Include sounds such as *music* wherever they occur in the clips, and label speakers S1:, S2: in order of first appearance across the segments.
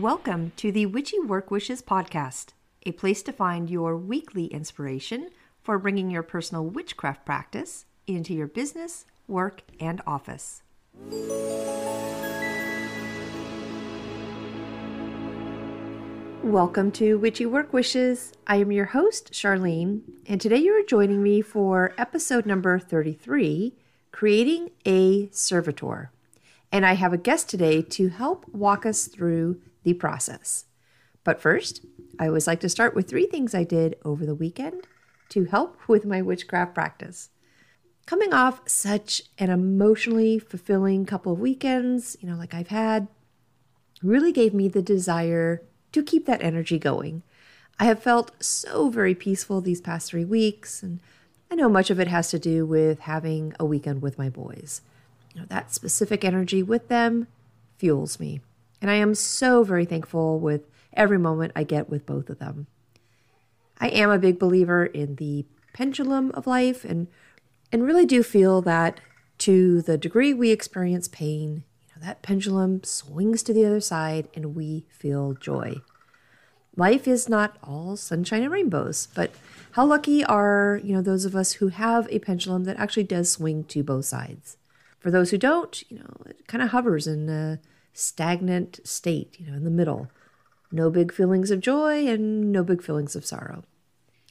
S1: Welcome to the Witchy Work Wishes podcast, a place to find your weekly inspiration for bringing your personal witchcraft practice into your business, work, and office. Welcome to Witchy Work Wishes. I am your host, Charlene, and today you are joining me for episode number 33 Creating a Servitor. And I have a guest today to help walk us through the process. But first, I always like to start with three things I did over the weekend to help with my witchcraft practice. Coming off such an emotionally fulfilling couple of weekends, you know, like I've had, really gave me the desire to keep that energy going. I have felt so very peaceful these past three weeks, and I know much of it has to do with having a weekend with my boys. You know, that specific energy with them fuels me. And I am so very thankful with every moment I get with both of them. I am a big believer in the pendulum of life and and really do feel that to the degree we experience pain, you know, that pendulum swings to the other side and we feel joy. Life is not all sunshine and rainbows, but how lucky are, you know, those of us who have a pendulum that actually does swing to both sides. For those who don't, you know, it kind of hovers in stagnant state, you know, in the middle. No big feelings of joy and no big feelings of sorrow.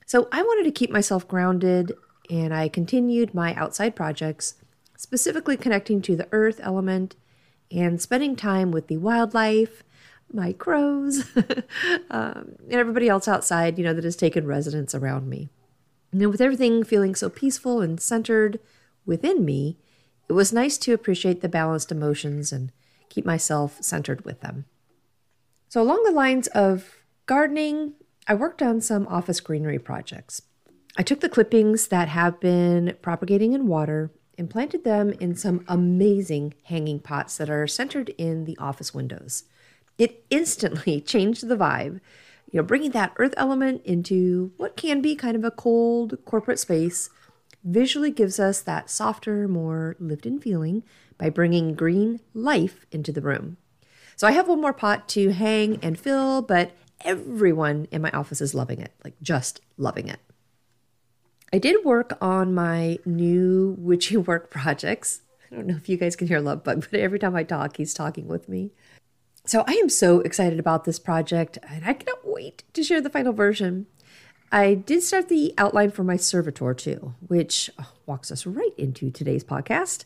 S1: So I wanted to keep myself grounded and I continued my outside projects, specifically connecting to the earth element and spending time with the wildlife, my crows, *laughs* um, and everybody else outside, you know, that has taken residence around me. And with everything feeling so peaceful and centered within me, it was nice to appreciate the balanced emotions and keep myself centered with them. So, along the lines of gardening, I worked on some office greenery projects. I took the clippings that have been propagating in water and planted them in some amazing hanging pots that are centered in the office windows. It instantly *laughs* changed the vibe, you know, bringing that earth element into what can be kind of a cold corporate space visually gives us that softer, more lived in feeling by bringing green life into the room. So I have one more pot to hang and fill, but everyone in my office is loving it, like just loving it. I did work on my new witchy *laughs* work projects. I don't know if you guys can hear Love Bug, *laughs* but every time I talk, he's talking with me. So I am so excited about this project, and I cannot wait to share the final version. I did start the outline for my servitor too, which oh, walks us right into today's podcast.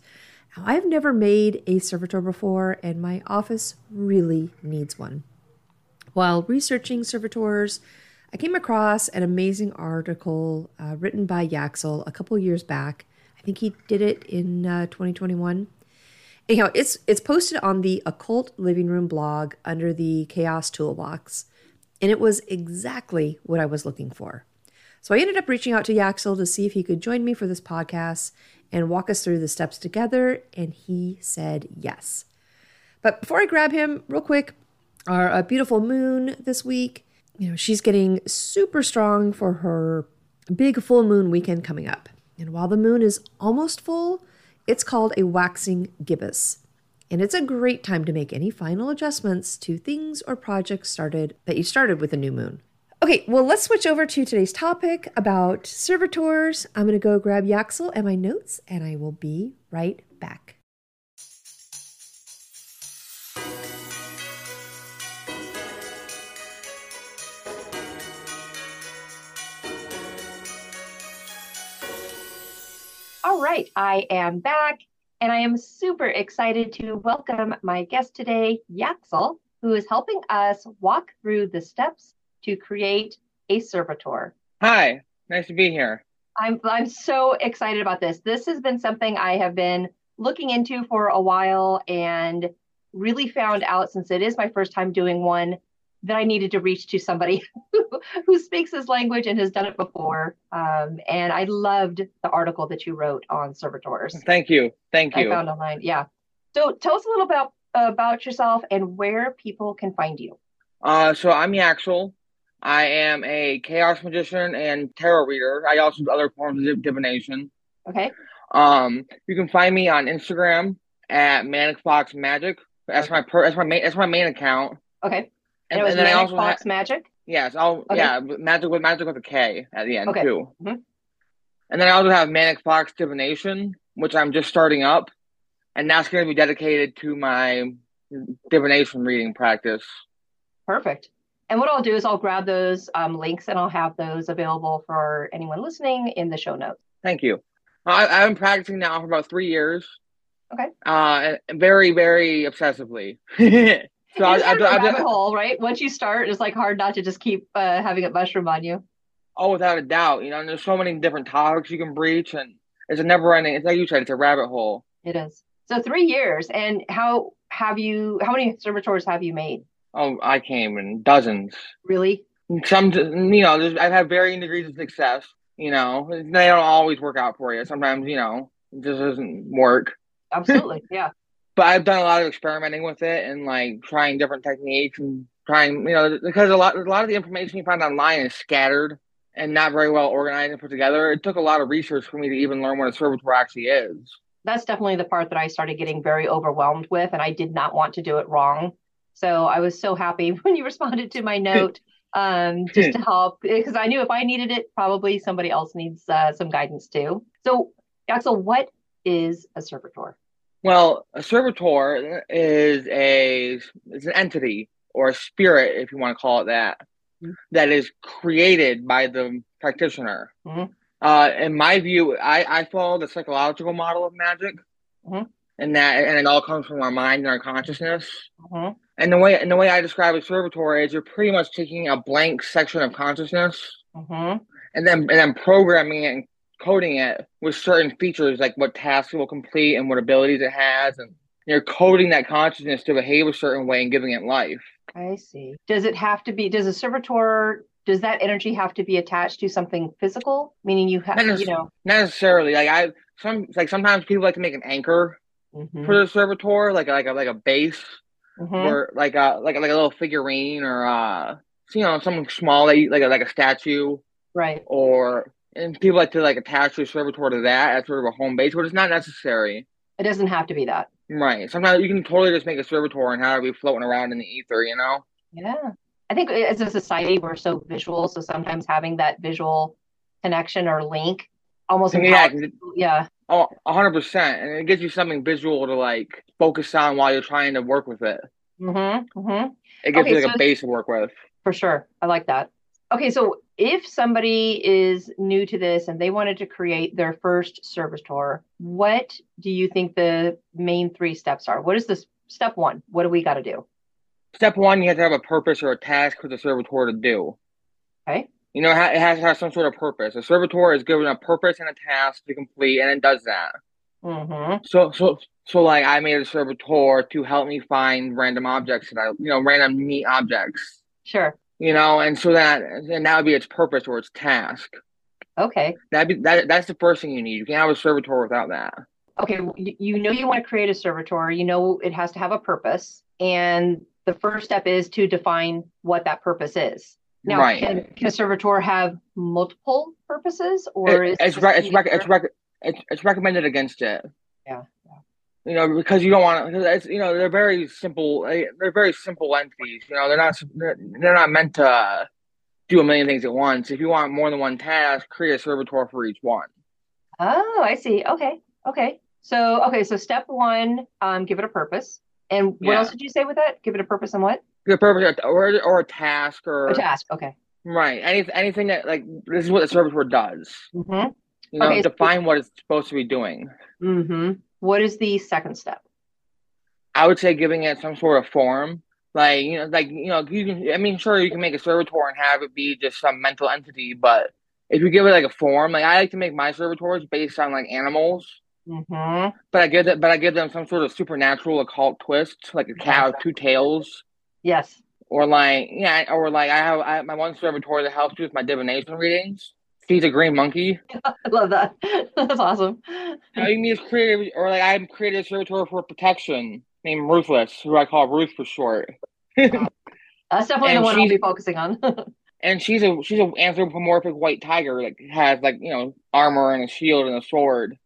S1: I've never made a servitor before, and my office really needs one. While researching servitors, I came across an amazing article uh, written by Yaxel a couple years back. I think he did it in uh, 2021. Anyhow, it's it's posted on the Occult Living Room blog under the Chaos Toolbox, and it was exactly what I was looking for. So I ended up reaching out to Yaxel to see if he could join me for this podcast, and walk us through the steps together, and he said yes. But before I grab him, real quick, our a beautiful moon this week, you know, she's getting super strong for her big full moon weekend coming up. And while the moon is almost full, it's called a waxing gibbous. And it's a great time to make any final adjustments to things or projects started that you started with a new moon. Okay, well, let's switch over to today's topic about servitors. I'm going to go grab Yaxel and my notes, and I will be right back. All right, I am back, and I am super excited to welcome my guest today, Yaxel, who is helping us walk through the steps to create a servitor.
S2: Hi, nice to be here.
S1: I'm I'm so excited about this. This has been something I have been looking into for a while and really found out since it is my first time doing one that I needed to reach to somebody *laughs* who, who speaks this language and has done it before. Um, and I loved the article that you wrote on servitors.
S2: Thank you. Thank you.
S1: I found online. Yeah. So tell us a little about about yourself and where people can find you.
S2: Uh, so I'm Yaxel. I am a chaos magician and tarot reader. I also do other forms of divination.
S1: Okay.
S2: Um, you can find me on Instagram at Manic Fox Magick. That's okay. my per- that's my main that's my main account.
S1: Okay.
S3: And, it was
S2: then I
S3: Manic
S2: also
S3: Fox
S2: ha-
S3: Magic.
S2: yes, I'll
S3: Okay.
S2: yeah, magic with magic with a K at the end
S3: Okay.
S2: too.
S3: Mhm.
S2: And then I also have Manic Fox Divination, which I'm just starting up, and that's going to be dedicated to my divination reading practice.
S3: Perfect. And what I'll do is I'll grab those um, links and I'll have those available for anyone listening in the show notes.
S2: Thank you. I, I've been practicing now for about three years.
S3: Okay.
S2: Uh, very, very obsessively. *laughs* so
S3: it's
S2: I, I, I,
S3: a
S2: I,
S3: rabbit hole, right? Once you start, it's like hard not to just keep uh, having it mushroom on you.
S2: oh, without a doubt, you know, and there's so many different topics you can breach, and it's a never-ending. It's like you said, it's a rabbit hole.
S3: It is. So three years. And how have you, how many servitors have you made?
S2: Oh, I came in dozens.
S3: Really?
S2: Some, you know, there's, I've had varying degrees of success. You know, they don't always work out for you. Sometimes, you know, it just doesn't work. *laughs*
S3: Absolutely. Yeah.
S2: But I've done a lot of experimenting with it and like trying different techniques and trying, you know, because a lot, a lot of the information you find online is scattered and not very well organized and put together. It took a lot of research for me to even learn what a servitor actually is.
S3: That's definitely the part that I started getting very overwhelmed with, and I did not want to do it wrong. So I was so happy *laughs* when you responded to my note um, just to help because I knew if I needed it, probably somebody else needs uh, some guidance too. So, Axel, what is a servitor?
S2: Well, a servitor is a is an entity or a spirit, if you want to call it that,
S3: Mhm.
S2: that is created by the practitioner.
S3: Mhm.
S2: Uh, in my view, I, I follow the psychological model of magic,
S3: Mhm.
S2: and that and it all comes from our mind and our consciousness. And the way and the way I describe a servitor is you're pretty much taking a blank section of consciousness
S3: Mhm.
S2: and then and then programming it and coding it with certain features like what tasks it will complete and what abilities it has and you're coding that consciousness to behave a certain way and giving it life.
S3: I see. Does it have to be? Does a servitor? Does that energy have to be attached to something physical? Meaning you have, you know.
S2: Not necessarily like I some like sometimes people like to make an anchor
S3: Mhm.
S2: for the servitor like like a like a base
S3: Mhm.
S2: or like a like like a little figurine or uh you know something small that you, like a, like a statue
S3: Right.
S2: or and people like to like attach their servitor to that as sort of a home base, but it's not necessary.
S3: It doesn't have to be that.
S2: Right. Sometimes you can totally just make a servitor and have it be floating around in the ether, you know?
S3: Yeah. I think as a society, we're so visual. So sometimes having that visual connection or link almost
S2: Yeah.
S3: Yeah.
S2: Oh, a hundred percent. And it gives you something visual to like focus on while you're trying to work with it.
S3: Mm-hmm. Mm-hmm.
S2: It gives
S3: Okay,
S2: you like
S3: so-
S2: a base to work with.
S3: For sure. I like that. Okay. So if somebody is new to this and they wanted to create their first servitor, what do you think the main three steps are? What is this step one? What do we got to do?
S2: Step one, you have to have a purpose or a task for the servitor to do.
S3: Okay.
S2: You know, it ha- has to have some sort of purpose. A servitor is given a purpose and a task to complete, and it does that.
S3: Mm-hmm.
S2: So, so, so, like, I made a servitor to help me find random objects that I, you know, random neat objects.
S3: Sure.
S2: You know, and so that, and that would be its purpose or its task.
S3: Okay.
S2: That'd be that. That's the first thing you need. You can't have a servitor without that.
S3: okay, you know you want to create a servitor, you know it has to have a purpose, and the first step is to define what that purpose is. Now,
S2: right.
S3: can, servitor have multiple purposes, or
S2: It-
S3: is
S2: it's rec- it's rec- it's rec- it's it's recommended against it.
S3: Yeah, yeah.
S2: You know, because you don't want to. It's you know they're very simple. eh, They're very simple entities. You know, they're not they're, they're not meant to do a million things at once. If you want more than one task, create a servitor for each one.
S3: Oh, I see. Okay, okay. So, okay, so step one, um, give it a purpose. And what
S2: Yeah.
S3: else did you say with that? Give it a purpose and what?
S2: The purpose or or a task or
S3: A task. Okay.
S2: right any, anything that like this is what the servitor does.
S3: Mm-hmm.
S2: You know,
S3: Okay, so-
S2: define what it's supposed to be doing.
S3: Mm-hmm. What is the second step?
S2: I would say giving it some sort of form. Like, you know, like, you know, you can, I mean, sure, you can make a servitor and have it be just some mental entity, but if you give it like a form, like I like to make my servitors based on like animals,
S3: Mm-hmm.
S2: but I give them, but I give them some sort of supernatural occult twist, like a cat with two tails,
S3: Yes.
S2: or like, yeah, or like I have, I my one servitor that helps me with my divination readings. He's a green monkey. *laughs*
S3: I love that. *laughs* That's awesome.
S2: You mean, just create, or like I created a servitor for protection named Ruthless, who I call Ruth for short. *laughs*
S3: That's definitely the one I'll be focusing on.
S2: and she's a she's an anthropomorphic white tiger that has like you know armor and a shield and a sword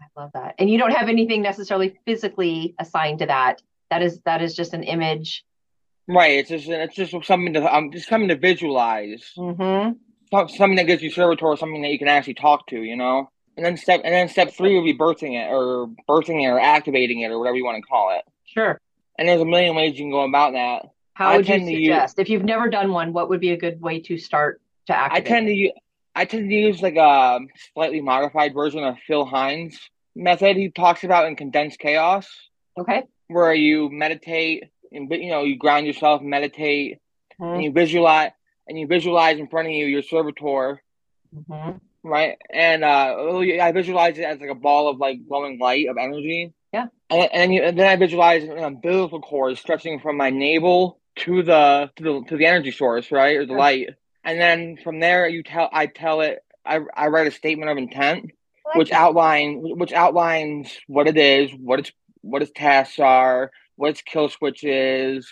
S3: I love that. And you don't have anything necessarily physically assigned to that. That is that is just an image
S2: Right. It's just it's just something to um just something to visualize.
S3: Mm-hmm.
S2: Something that gives you servitor, something that you can actually talk to, you know. And then step and then step three would be birthing it or birthing it or activating it or whatever you want to call it.
S3: Sure.
S2: And there's a million ways you can go about that.
S3: How
S2: I
S3: would you
S2: to use-
S3: suggest? If you've never done one, what would be a good way to start to activate?
S2: I tend to use I tend to use like a slightly modified version of Phil Hine's method he talks about in condensed chaos,
S3: Okay.
S2: where you meditate and you know you ground yourself, meditate, and
S3: Mhm.
S2: you visualize and you visualize in front of you your servitor,
S3: Mhm.
S2: right? And uh, oh, I visualize it as like a ball of like glowing light of energy.
S3: Yeah.
S2: And and, you, and then I visualize an umbilical cord stretching from my navel to the to the to the energy source, right, or the
S3: Sure.
S2: light. And then from there, you tell I tell it. I I write a statement of intent,
S3: like
S2: which outline which outlines what it is, what its what its tasks are, what its kill switch is.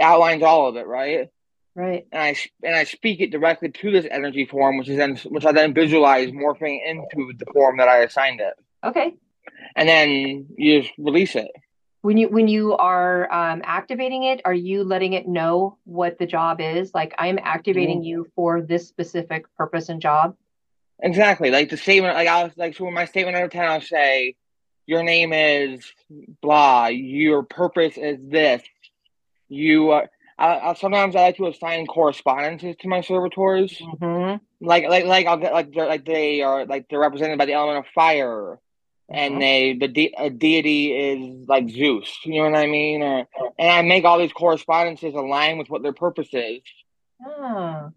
S2: Outlines all of it, right?
S3: Right.
S2: and I and I speak it directly to this energy form, which is then which I then visualize morphing into the form that I assigned it,
S3: Okay.
S2: and then you just release it.
S3: When you when you are um, activating it, are you letting it know what the job is? Like I'm activating
S2: Mm-hmm.
S3: you for this specific purpose and job.
S2: Exactly, like the statement. Like I was like, so in my statement out of ten, I'll say, "Your name is blah. Your purpose is this. You." Uh, I, I, sometimes I like to assign correspondences to my servitors.
S3: Mm-hmm.
S2: like like like I'll get like they're like they are like they're represented by the element of fire, and
S3: Mhm.
S2: they the de- a deity is like Zeus. You know what I mean? Or, and I make all these correspondences align with what their purpose is
S3: Ah.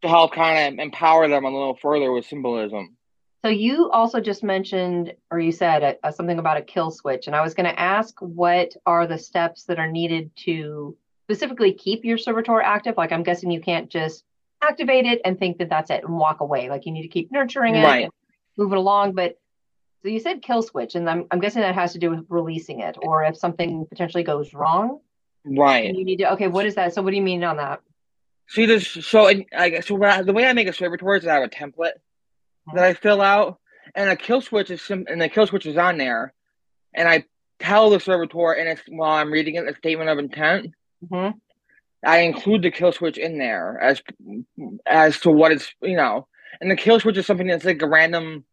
S2: to help kind of empower them a little further with symbolism.
S3: So you also just mentioned, or you said uh, uh, something about a kill switch, and I was going to ask what are the steps that are needed to specifically keep your servitor active? Like I'm guessing you can't just activate it and think that that's it and walk away. Like you need to keep nurturing it
S2: Right.
S3: move it along. But so you said kill switch, and I'm I'm guessing that has to do with releasing it, or if something potentially goes wrong,
S2: Right.
S3: you need to. Okay, what is that? So what do you mean on that?
S2: See this. So I I so I, the way I make a servitor is I have a template that I fill out, and a kill switch is sim- and the kill switch is on there, and I tell the servitor, and it's while I'm reading it, a statement of intent.
S3: hmm
S2: I include the kill switch in there as as to what it's you know, and the kill switch is something that's like a random,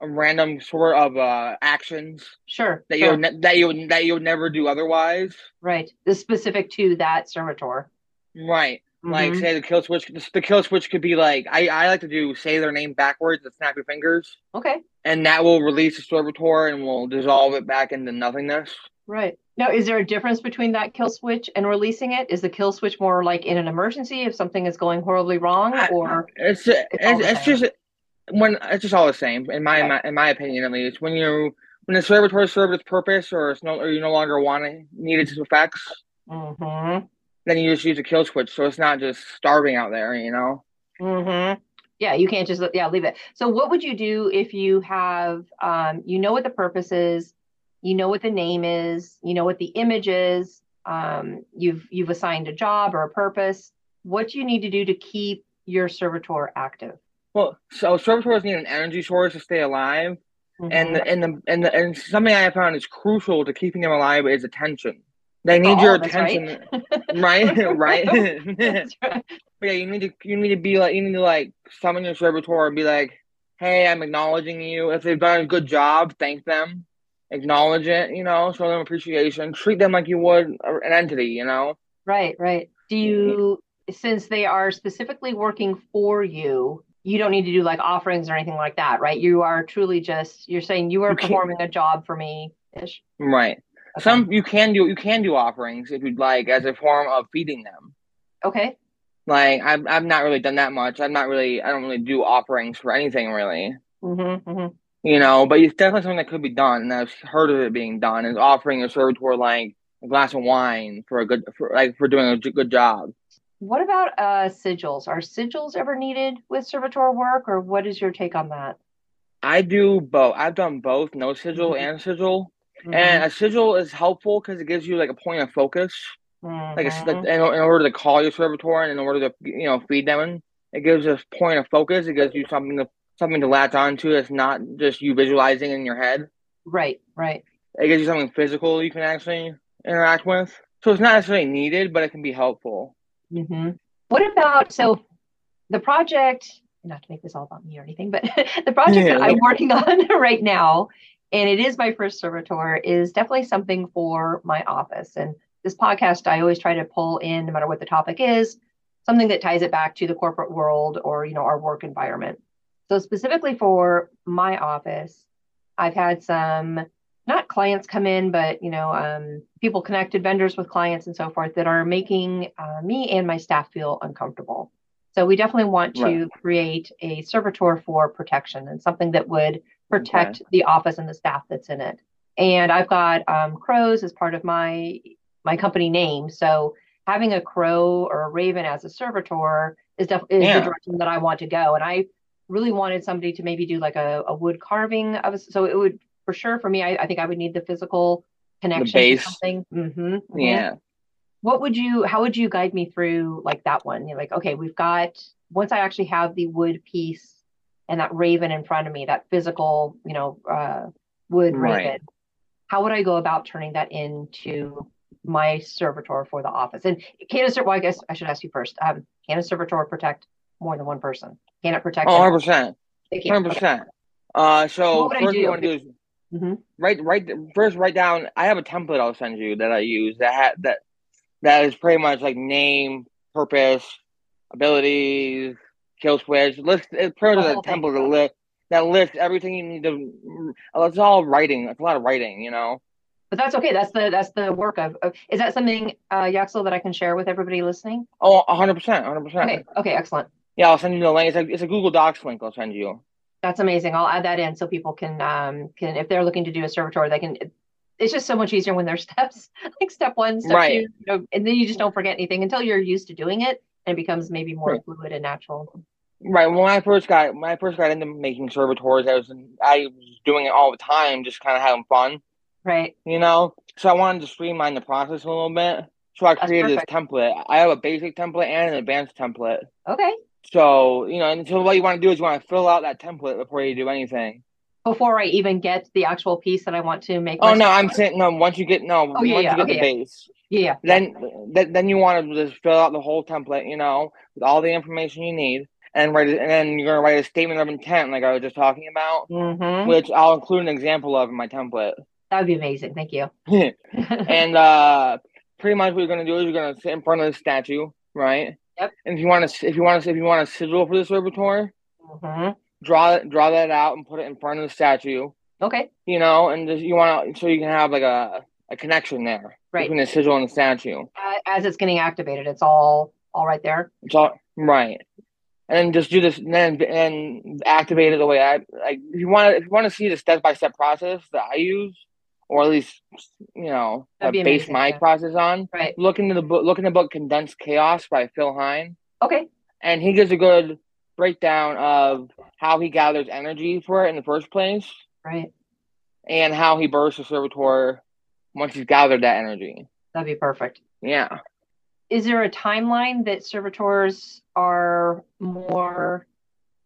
S2: a random sort of uh actions
S3: Sure.
S2: that
S3: sure.
S2: you ne- that you that you would never do otherwise.
S3: right. This specific to that servitor.
S2: Right. Like
S3: Mhm.
S2: say the kill switch, the kill switch could be like I I like to do say their name backwards and snap your fingers,
S3: Okay.
S2: and that will release the servitor and will dissolve it back into nothingness.
S3: Right. Now, is there a difference between that kill switch and releasing it? Is the kill switch more like in an emergency if something is going horribly wrong, or
S2: It's
S3: all
S2: it's, it's just when it's just all the same in my,
S3: Okay.
S2: my in my opinion at least. When you when the servitor served its purpose or it's no or you no longer want it needed its effects,
S3: mm-hmm,
S2: then you just use a kill switch so it's not just starving out there. You know.
S3: mm-hmm. Yeah, you can't just yeah leave it. So, what would you do if you have um, you know what the purpose is, you know what the name is, you know what the image is, um, you've you've assigned a job or a purpose. What do you need to do to keep your servitor active?
S2: Well, so servitors need an energy source to stay alive, and
S3: Mhm.
S2: the, and the and the and something I have found is crucial to keeping them alive is attention. They need your
S3: of us, right?
S2: attention, *laughs* right? right. *laughs*
S3: Right.
S2: But yeah, you need to you need to be like you need to like summon your servitor and be like, hey, I'm acknowledging you. If they've done a good job, thank them, acknowledge it. You know, show them appreciation. Treat them like you would an entity. You know.
S3: Right, right. Do you, since they are specifically working for you, you don't need to do like offerings or anything like that, right? You are truly just, you're saying you are performing a job for me ish.
S2: Right. Some you can do you can do offerings if you'd like as a form of feeding them.
S3: Okay.
S2: Like I've I've not really done that much. I'm not really I don't really do offerings for anything really.
S3: Mm-hmm, mm-hmm.
S2: You know, but it's definitely something that could be done, and I've heard of it being done. Is offering a servitor like a glass of wine for a good for like for doing a good job.
S3: What about uh sigils? Are sigils ever needed with servitor work, or what is your take on that?
S2: I do both. I've done both, no sigil
S3: Mhm.
S2: and sigil.
S3: Mhm,
S2: And a sigil is helpful because it gives you like a point of focus. Like it's like in, in order to call your servitor and in order to you know feed them, it gives a point of focus. It gives you something to something to latch onto. That's not just you visualizing in your head.
S3: Right, right.
S2: It gives you something physical you can actually interact with. So it's not necessarily needed, but it can be helpful.
S3: Mm-hmm. What about so the project? Not to make this all about me or anything, but *laughs* the project yeah. that I'm working *laughs* on right now, and it is my first servitor, is definitely something for my office. And this podcast, I always try to pull in, no matter what the topic is, something that ties it back to the corporate world or you know our work environment. So specifically for my office, I've had some not clients come in, but you know, um, people connected, vendors with clients and so forth that are making uh, me and my staff feel uncomfortable. So we definitely want to right. create a servitor for protection and something that would protect okay. the office and the staff that's in it. And I've got um, crows as part of my my company name. So having a crow or a raven as a servitor is definitely yeah. the direction that I want to go. And I really wanted somebody to maybe do like a, a wood carving of so it would for sure for me I, I think I would need the physical connection the base. something. Mm-hmm, mm-hmm.
S2: Yeah.
S3: What would you how would you guide me through like that one? You're like, okay, we've got once I actually have the wood piece and that raven in front of me, that physical, you know, uh, wood right. raven, how would I go about turning that into my servitor for the office? And can a servitor? well, I guess I should ask you first. Um, can a servitor protect more than one person? Can it protect?
S2: Oh, 100 percent. Hundred percent. Uh, so first you want to do is mm-hmm. write write first write down. I have a template I'll send you that I use that ha- that that is pretty much like name, purpose, abilities, kill switch. List it's pretty much a template that list that lists everything you need to. It's all writing. It's a lot of writing, you know.
S3: But that's okay. That's the that's the work of. of is that something, uh, Yaxel, that I can share with everybody listening?
S2: Oh, 100 percent, hundred percent.
S3: Okay. Okay. Excellent.
S2: Yeah, I'll send you the link. It's a, it's a Google Docs link. I'll send you.
S3: That's amazing. I'll add that in so people can um can if they're looking to do a servitor, they can. It's just so much easier when there's *laughs* steps like step one, step right. two, you know, and then you just don't forget anything until you're used to doing it, and becomes maybe more right. fluid and natural.
S2: Right. When I first got when I first got into making servitors, I was I was doing it all the time, just kind of having fun.
S3: Right.
S2: You know, so I wanted to streamline the process a little bit. So I created this template. I have a basic template and an advanced template.
S3: Okay.
S2: So, you know, and so what you want to do is you want to fill out that template before you do anything.
S3: Before I even get the actual piece that I want to make.
S2: Oh no, I'm saying no. Once you get no, oh, yeah, once yeah. you get okay, the
S3: yeah.
S2: base,
S3: yeah.
S2: Then, then, then you want to just fill out the whole template, you know, with all the information you need, and write it, and then you're gonna write a statement of intent, like I was just talking about,
S3: mm-hmm.
S2: which I'll include an example of in my template.
S3: That would be amazing. Thank you. *laughs* *laughs*
S2: and uh, pretty much what you're gonna do is you're gonna sit in front of the statue, right?
S3: Yep.
S2: And if you want to, if you want to, if you want to sigil for the servitor,
S3: mm-hmm.
S2: draw draw that out and put it in front of the statue.
S3: Okay.
S2: You know, and just, you want to, so you can have like a, a connection there
S3: right.
S2: between the sigil and the statue.
S3: As it's getting activated, it's all all right there.
S2: It's all right. And then just do this, and then and activate it the way I like. If you want to, if you want to see the step by step process that I use, or at least you know uh, base my yeah. process on.
S3: Right.
S2: Look into the book. Look in the book "Condensed Chaos" by Phil Hine.
S3: Okay.
S2: And he gives a good breakdown of how he gathers energy for it in the first place.
S3: Right.
S2: And how he bursts a servitor once you've gathered that energy.
S3: That'd be perfect.
S2: Yeah.
S3: Is there a timeline that servitors are more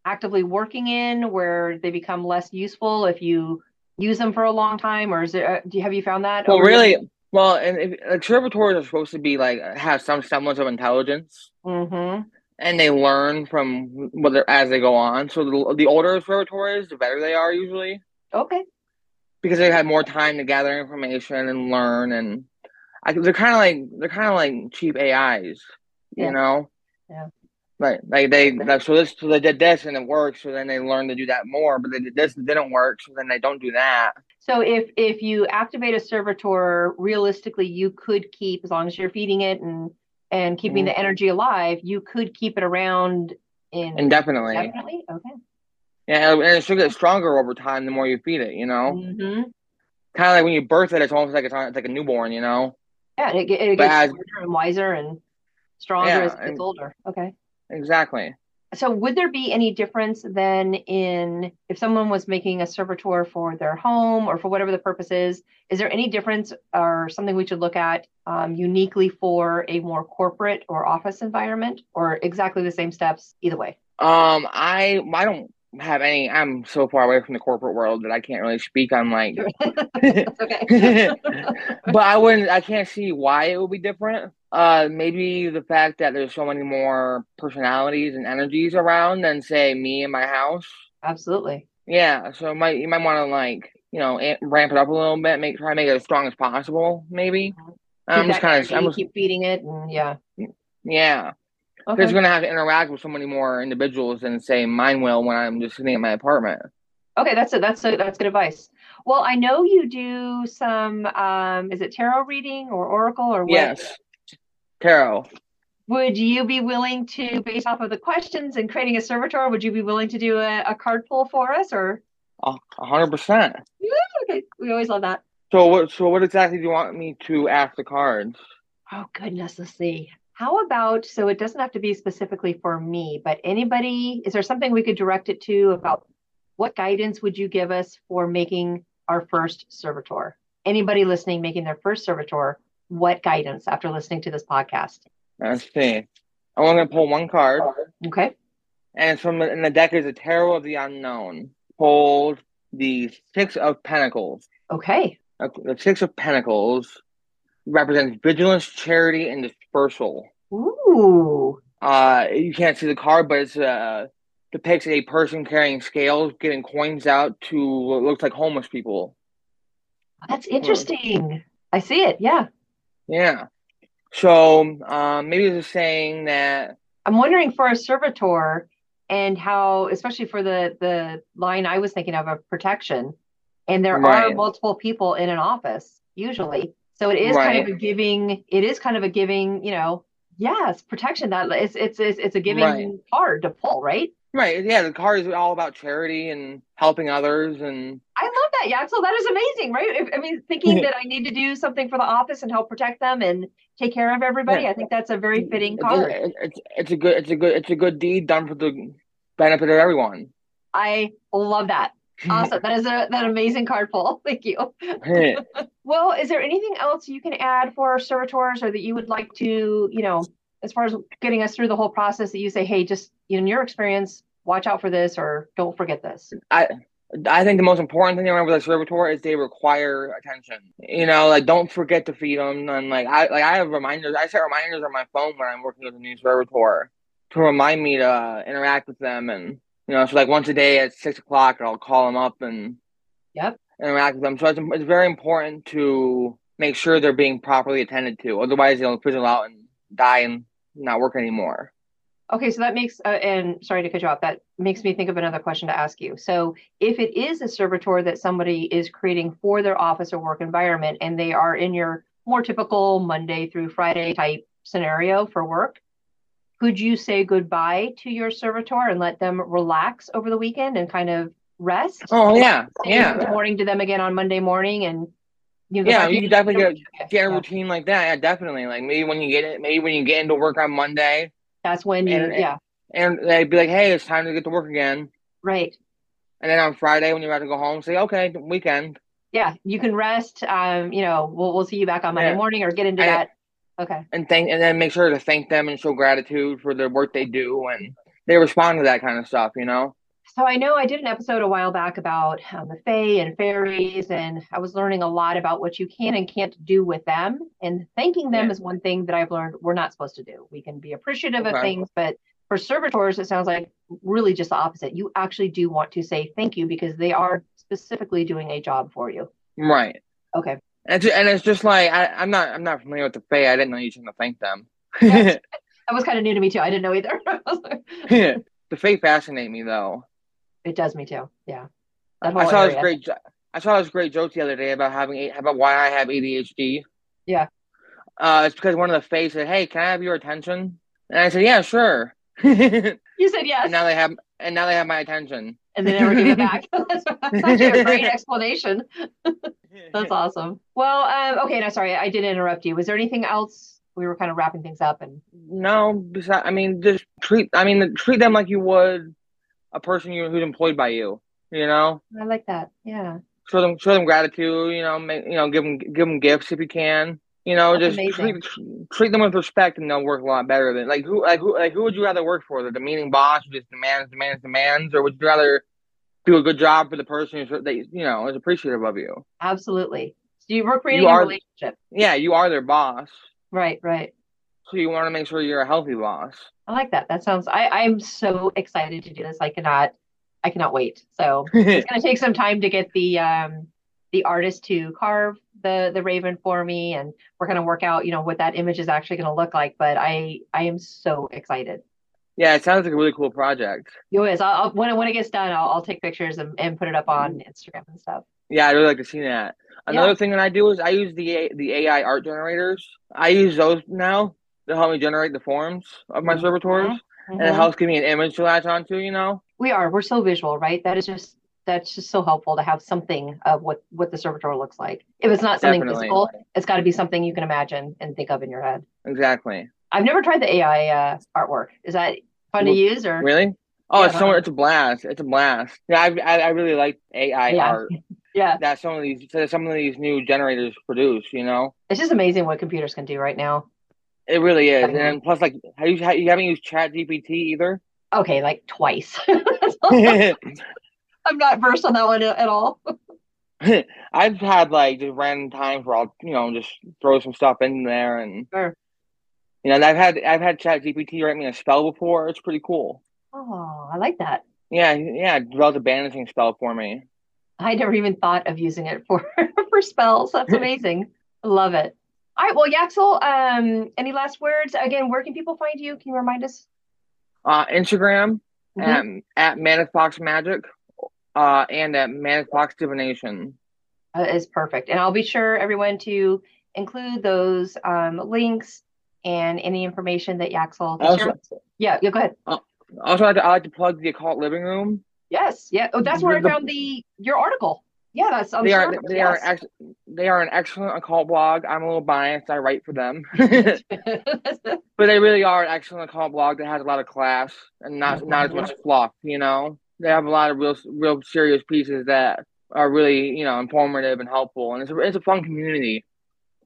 S3: actively working in where they become less useful if you use them for a long time, or is it? Uh, do you have you found that?
S2: Well, really, well, and if, like servitors are supposed to be like have some semblance of intelligence,
S3: mm-hmm.
S2: and they learn from whether as they go on. So the, the older servitors, the better they are usually.
S3: Okay.
S2: Because they have more time to gather information and learn, and I, they're kind of like they're kind of like cheap AIs, you
S3: yeah.
S2: know.
S3: Yeah.
S2: Right. Like they like, so this so they did this and it worked, so then they learned to do that more, but they did this and didn't work, so then they don't do that.
S3: So if if you activate a servitor, realistically you could keep as long as you're feeding it and and keeping mm-hmm. the energy alive, you could keep it around in
S2: indefinitely.
S3: Definitely? Okay.
S2: Yeah, and it should get stronger over time the more you feed it, you know?
S3: Mm-hmm.
S2: Kind of like when you birth it, it's almost like it's, it's like a newborn, you know?
S3: Yeah, it, it gets as, and wiser and stronger yeah, as it gets older. Okay.
S2: Exactly.
S3: So, would there be any difference then in if someone was making a servitor for their home or for whatever the purpose is? Is there any difference or something we should look at um, uniquely for a more corporate or office environment, or exactly the same steps either way?
S2: Um, I I don't have any. I'm so far away from the corporate world that I can't really speak on like. *laughs* *laughs* but I wouldn't. I can't see why it would be different. Uh, maybe the fact that there's so many more personalities and energies around than say me in my house.
S3: Absolutely.
S2: Yeah, so might you might want to like you know ramp it up a little bit, make try to make it as strong as possible. Maybe.
S3: Mhm.
S2: I'm just kind of. I'm just,
S3: keep feeding it, and yeah.
S2: yeah.
S3: Okay.
S2: Because you're gonna have to interact with so many more individuals than say mine will when I'm just sitting in my apartment.
S3: Okay, that's it. That's that's good advice. Well, I know you do some. Um, is it tarot reading or oracle or what?
S2: Yes. Tarot.
S3: Would you be willing to, based off of the questions and creating a servitor, would you be willing to do a, a card pull for us? Or
S2: hundred percent.
S3: okay, we always love that.
S2: So what? So what exactly do you want me to ask the cards?
S3: Oh goodness, let's see. How about so it doesn't have to be specifically for me, but anybody, is there something we could direct it to about what guidance would you give us for making our first servitor? Anybody listening making their first servitor, what guidance after listening to this podcast?
S2: Let's see. I'm only gonna pull one card,
S3: Okay.
S2: and it's from in the deck is a Tarot of the Unknown. Pulled the Six of Pentacles.
S3: Okay.
S2: The Six of Pentacles represents vigilance, charity, and dispersal.
S3: Ooh.
S2: Uh, you can't see the card, but it's uh depicts a person carrying scales, getting coins out to what looks like homeless people.
S3: That's interesting. I see it. Yeah.
S2: Yeah. So um, maybe it's saying that
S3: I'm wondering for a servitor and how, especially for the the line I was thinking of of protection, and there are multiple people in an office usually, so it is kind of a giving. It is kind of a giving. You know, yes, protection. That it's it's it's, it's a giving
S2: Right.
S3: card to pull, right?
S2: right, yeah, the card is all about charity and helping others, and
S3: I love that. Yeah, so that is amazing, right? If, I mean, thinking that I need to do something for the office and help protect them and take care of everybody,
S2: Yeah.
S3: I think that's a very fitting card.
S2: it's, it's it's a good it's a good it's a good deed done for the benefit of everyone.
S3: I love that. Awesome. *laughs* That is a that amazing card pull. *laughs* Thank you. *laughs* Well, is there anything else you can add for our servitors or that you would like to, you know, as far as getting us through the whole process that you say, hey, just in your experience, watch out for this or don't forget this?
S2: I I think the most important thing to remember with a servitor is they require attention. You know, like don't forget to feed them. And like I like I have reminders. I set reminders on my phone when I'm working with a new servitor to remind me to interact with them. And you know, so like once a day at six o'clock, I'll call them up and
S3: Yep.
S2: interact with them. So it's it's very important to make sure they're being properly attended to. Otherwise, they'll fizzle out and die and not work anymore.
S3: Okay, so that makes, uh, and sorry to cut you off, that makes me think of another question to ask you. So, if it is a servitor that somebody is creating for their office or work environment and they are in your more typical Monday through Friday type scenario for work, could you say goodbye to your servitor and let them relax over the weekend and kind of rest?
S2: Oh yeah, yeah.
S3: Good morning to them again on Monday morning and you know,
S2: Yeah, you could definitely get get a
S3: yeah,
S2: routine like that. Yeah, definitely. Like maybe when you get it, maybe when you get into work on Monday,
S3: That's when you,
S2: and-
S3: yeah,
S2: and they'd be like, "Hey, it's time to get to work again."
S3: right.
S2: And then on Friday, when you're about to go home, say, "Okay, weekend."
S3: yeah, you can rest. Um, you know, we'll we'll see you back on Monday
S2: Yeah.
S3: morning or get into
S2: I-
S3: that. Okay.
S2: and thank, and then make sure to thank them and show gratitude for the work they do, and they respond to that kind of stuff. You know.
S3: So I know I did an episode a while back about um, the fae and fairies, and I was learning a lot about what you can and can't do with them. And thanking them
S2: Yeah.
S3: is one thing that I've learned we're not supposed to do. We can be appreciative of things, but for servitors, it sounds like really just the opposite. You actually do want to say thank you because they are specifically doing a job for you.
S2: Right.
S3: Okay.
S2: And it's, and it's just like I, I'm not I'm not familiar with the Fae. I didn't know you shouldn't thank them. *laughs*
S3: That was kind of new to me too. I didn't know either. *laughs*
S2: The Fae fascinate me though.
S3: it does me too. Yeah.
S2: I saw
S3: area.
S2: this great. I saw this great joke the other day about having about why I have ADHD.
S3: Yeah.
S2: Uh, it's because one of the Fae said, "Hey, can I have your attention?" And I said, "Yeah, sure." *laughs*
S3: You said yes.
S2: And now they have and now they have my attention.
S3: And they never give it back. that's, *laughs* *laughs* that's actually a great explanation. *laughs* That's awesome. Well, um, okay, no, sorry, I did interrupt you. Was there anything else? We were kind of wrapping things up, and
S2: No, besides, I mean, just treat. I mean, treat them like you would a person you, who's employed by you. You know,
S3: I like that. Yeah.
S2: show them show them gratitude. You know, make, you know, give them give them gifts if you can. You know,
S3: That's
S2: just treat, treat them with respect, and they'll work a lot better than like who like who like who would you rather work for? The demeaning boss who just demands, demands, demands, or would you rather do a good job for the person who's that you know is appreciative of you?
S3: Absolutely. So you were creating
S2: You
S3: a relationship.
S2: Yeah, you are their boss,
S3: Right, right.
S2: so you want to make sure you're a healthy boss.
S3: I like that. That sounds I, I'm so excited to do this. I cannot I cannot wait. So *laughs* it's gonna take some time to get the um the artist to carve the the raven for me and we're gonna work out, you know, what that image is actually gonna look like. But I I am so excited.
S2: yeah, it sounds like a really cool project.
S3: You is I'll, I'll when it when it gets done, I'll, I'll take pictures and, and put it up on Instagram and stuff.
S2: Yeah, I'd really like to see that. Another
S3: Yeah.
S2: thing that I do is I use the the AI art generators. I use those now to help me generate the forms of my
S3: Mhm.
S2: servitors, and it helps give me an image to latch onto. You know.
S3: We are. We're so visual, right? That is just that's just so helpful to have something of what what the servitor looks like. If it's not something
S2: Definitely.
S3: physical, it's got to be something you can imagine and think of in your head.
S2: Exactly.
S3: I've never tried the AI uh, artwork. Is that fun to use or?
S2: Really? Oh,
S3: Yeah,
S2: it's so it's a blast. It's a blast. Yeah, I I, I really like AI
S3: Yeah.
S2: art *laughs*
S3: Yeah,
S2: that some of these that some of these new generators produce. You know,
S3: it's just amazing what computers can do right now.
S2: it really is. And plus, like, have you have, you haven't used Chat GPT either?
S3: Okay, like twice. *laughs* *laughs* I'm not versed on that one at all. *laughs* *laughs*
S2: I've had like just random times where I'll you know just throw some stuff in there and
S3: Sure.
S2: you know and I've had I've had Chat GPT write me a spell before. It's pretty cool.
S3: Oh, I like that.
S2: Yeah, yeah, it developed a banishing spell for me.
S3: I never even thought of using it for *laughs* for spells. That's amazing. Love it. All right, well, Yaxel, um, any last words? Again, where can people find you? Can you remind us?
S2: Uh, Instagram
S3: Mhm.
S2: at at Manic Fox Magick, uh, and at Manic Fox Divination.
S3: Uh, is perfect, and I'll be sure everyone to include those um, links and any information that Yaxel.
S2: Also,
S3: Yeah, yeah. Go ahead.
S2: also I like, to, I like to plug the Occult Living Room.
S3: Yes, yeah. Oh, that's where I found the your article. Yeah, that's on
S2: They are they are ex, they are an excellent occult blog. I'm a little biased. I write for them, *laughs* *laughs* but they really are an excellent occult blog that has a lot of class and not not as much fluff. You know, they have a lot of real real serious pieces that are really you know informative and helpful, and it's a, it's a fun community.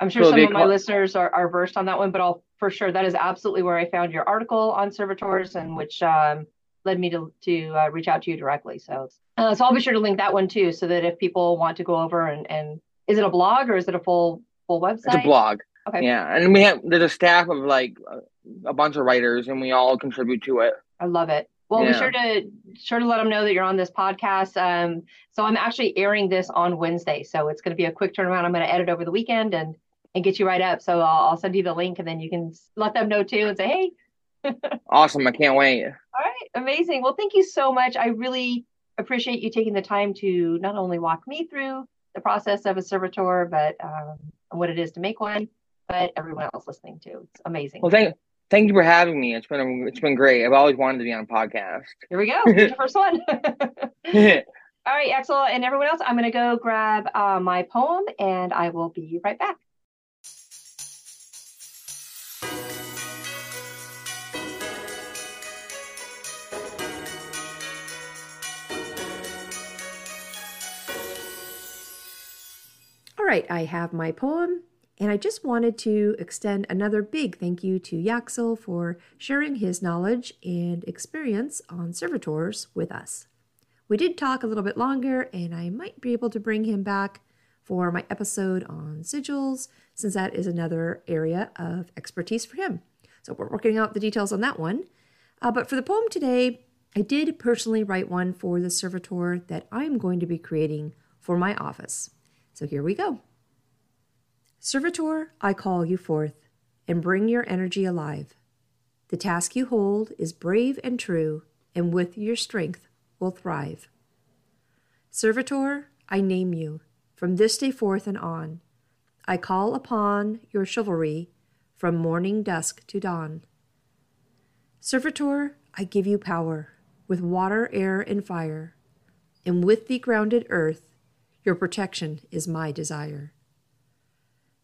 S3: I'm sure
S2: So
S3: some of my
S2: call-
S3: listeners are, are versed on that one, but I'll for sure that is absolutely where I found your article on servitors and which um, led me to to uh, reach out to you directly. So uh, so I'll be sure to link that one too, so that if people want to go over and and is it a blog or is it a full full website?
S2: It's a blog.
S3: Okay.
S2: Yeah, and we have there's a staff of like a bunch of writers, and we all contribute to it.
S3: I love it. Well, be sure to sure to let them know that you're on this podcast. Um, so I'm actually airing this on Wednesday, so it's going to be a quick turnaround. I'm going to edit over the weekend and and get you right up. So I'll, I'll send you the link, and then you can let them know too, and say, hey, *laughs*
S2: Awesome! I can't wait.
S3: all right, amazing. Well, thank you so much. I really appreciate you taking the time to not only walk me through the process of a servitor, but um, what it is to make one, but everyone else listening too. It's amazing.
S2: Well, thank thank you for having me. It's been it's been great. I've always wanted to be on a podcast.
S3: Here we go. *laughs* The first one. *laughs* All right, Axel and everyone else, I'm going to go grab uh, my poem and I will be right back.
S1: All right, I have my poem, and I just wanted to extend another big thank you to Yaxel for sharing his knowledge and experience on servitors with us. We did talk a little bit longer, and I might be able to bring him back for my episode on sigils, since that is another area of expertise for him. So we're working out the details on that one. Uh, but for the poem today, I did personally write one for the servitor that I'm going to be creating for my office. So here we go. Servitor, I call you forth and bring your energy alive. The task you hold is brave and true, and with your strength will thrive. Servitor, I name you from this day forth and on. I call upon your chivalry from morning dusk to dawn. Servitor, I give you power with water, air, and fire, and with the grounded earth your protection is my desire.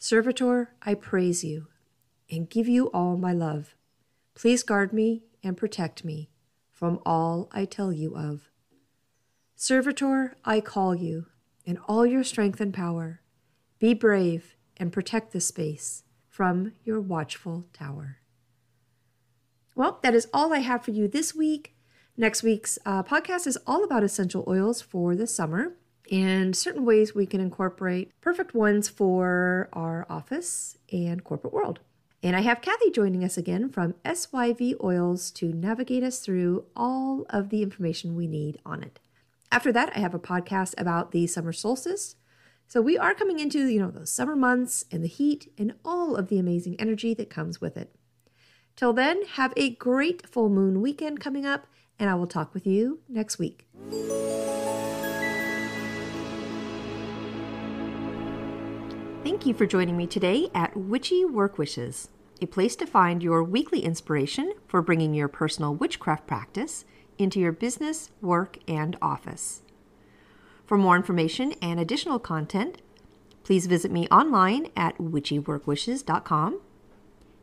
S1: Servitor, I praise you and give you all my love. Please guard me and protect me from all I tell you of. Servitor, I call you in all your strength and power. Be brave and protect the space from your watchful tower. Well, that is all I have for you this week. Next week's uh, podcast is all about essential oils for the summer and certain ways we can incorporate perfect ones for our office and corporate world. And I have Kathy joining us again from SYV Oils to navigate us through all of the information we need on it. After that, I have a podcast about the summer solstice. So we are coming into, you know, those summer months and the heat and all of the amazing energy that comes with it. Till then, have a great full moon weekend coming up, and I will talk with you next week. Thank you for joining me today at Witchy Work Wishes, a place to find your weekly inspiration for bringing your personal witchcraft practice into your business, work, and office. For more information and additional content, please visit me online at witchyworkwishes.com.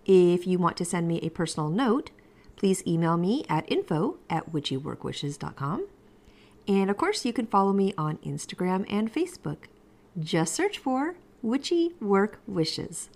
S1: If you want to send me a personal note, please email me at info at witchyworkwishes.com. And of course, you can follow me on Instagram and Facebook. Just search for Witchy Work Wishes.